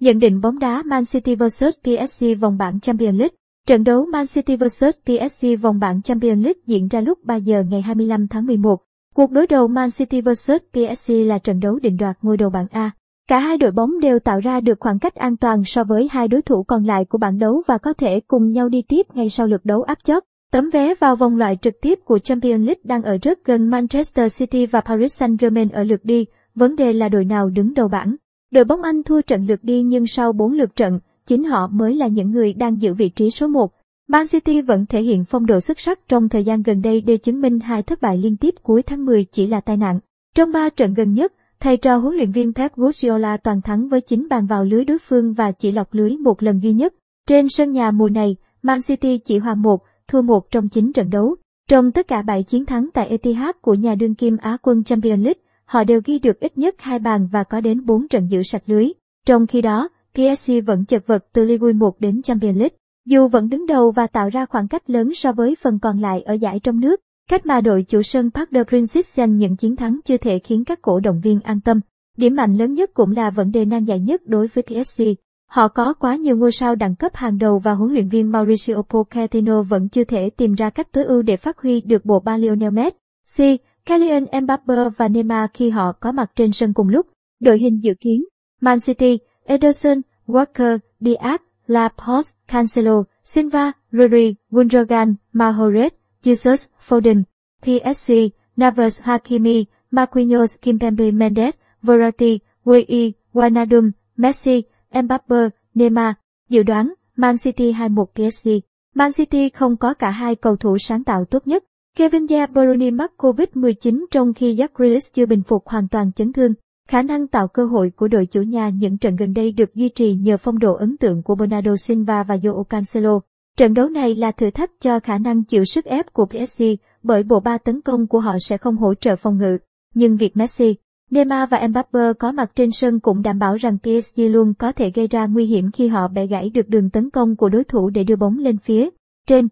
Nhận định bóng đá Man City vs PSG vòng bảng Champions League Trận đấu Man City vs PSG vòng bảng Champions League diễn ra lúc 3 giờ ngày 25 tháng 11. Cuộc đối đầu Man City vs PSG là trận đấu định đoạt ngôi đầu bảng A. Cả hai đội bóng đều tạo ra được khoảng cách an toàn so với hai đối thủ còn lại của bảng đấu và có thể cùng nhau đi tiếp ngay sau lượt đấu áp chót. Tấm vé vào vòng loại trực tiếp của Champions League đang ở rất gần Manchester City và Paris Saint-Germain ở lượt đi, vấn đề là đội nào đứng đầu bảng. Đội bóng Anh thua trận lượt đi nhưng sau 4 lượt trận, chính họ mới là những người đang giữ vị trí số 1. Man City vẫn thể hiện phong độ xuất sắc trong thời gian gần đây để chứng minh hai thất bại liên tiếp cuối tháng 10 chỉ là tai nạn. Trong 3 trận gần nhất, thầy trò huấn luyện viên Pep Guardiola toàn thắng với 9 bàn vào lưới đối phương và chỉ lọc lưới một lần duy nhất. Trên sân nhà mùa này, Man City chỉ hòa 1, thua 1 trong 9 trận đấu. Trong tất cả 7 chiến thắng tại Etihad của nhà đương kim Á quân Champions League, họ đều ghi được ít nhất hai bàn và có đến 4 trận giữ sạch lưới. Trong khi đó, PSG vẫn chật vật từ Ligue 1 đến Champions League. Dù vẫn đứng đầu và tạo ra khoảng cách lớn so với phần còn lại ở giải trong nước, cách mà đội chủ sân Parc de Princes giành những chiến thắng chưa thể khiến các cổ động viên an tâm. Điểm mạnh lớn nhất cũng là vấn đề nan giải nhất đối với PSG. Họ có quá nhiều ngôi sao đẳng cấp hàng đầu và huấn luyện viên Mauricio Pochettino vẫn chưa thể tìm ra cách tối ưu để phát huy được bộ ba Lionel Messi, Kylian Mbappe và Neymar khi họ có mặt trên sân cùng lúc. Đội hình dự kiến Man City, Ederson, Walker, Diaz, Laporte, Cancelo, Silva, Rodri, Gundogan, Mahrez, Jesus, Foden, PSG, Navas Hakimi, Marquinhos, Kimpembe Mendes, Verratti, Wei, Wijnaldum, Messi, Mbappe, Neymar. Dự đoán Man City 2-1 PSG. Man City không có cả hai cầu thủ sáng tạo tốt nhất. Kevin De Bruyne mắc Covid-19 trong khi Jack Grealish chưa bình phục hoàn toàn chấn thương. Khả năng tạo cơ hội của đội chủ nhà những trận gần đây được duy trì nhờ phong độ ấn tượng của Bernardo Silva và Joao Cancelo. Trận đấu này là thử thách cho khả năng chịu sức ép của PSG, bởi bộ ba tấn công của họ sẽ không hỗ trợ phòng ngự. Nhưng việc Messi, Neymar và Mbappe có mặt trên sân cũng đảm bảo rằng PSG luôn có thể gây ra nguy hiểm khi họ bẻ gãy được đường tấn công của đối thủ để đưa bóng lên phía trên.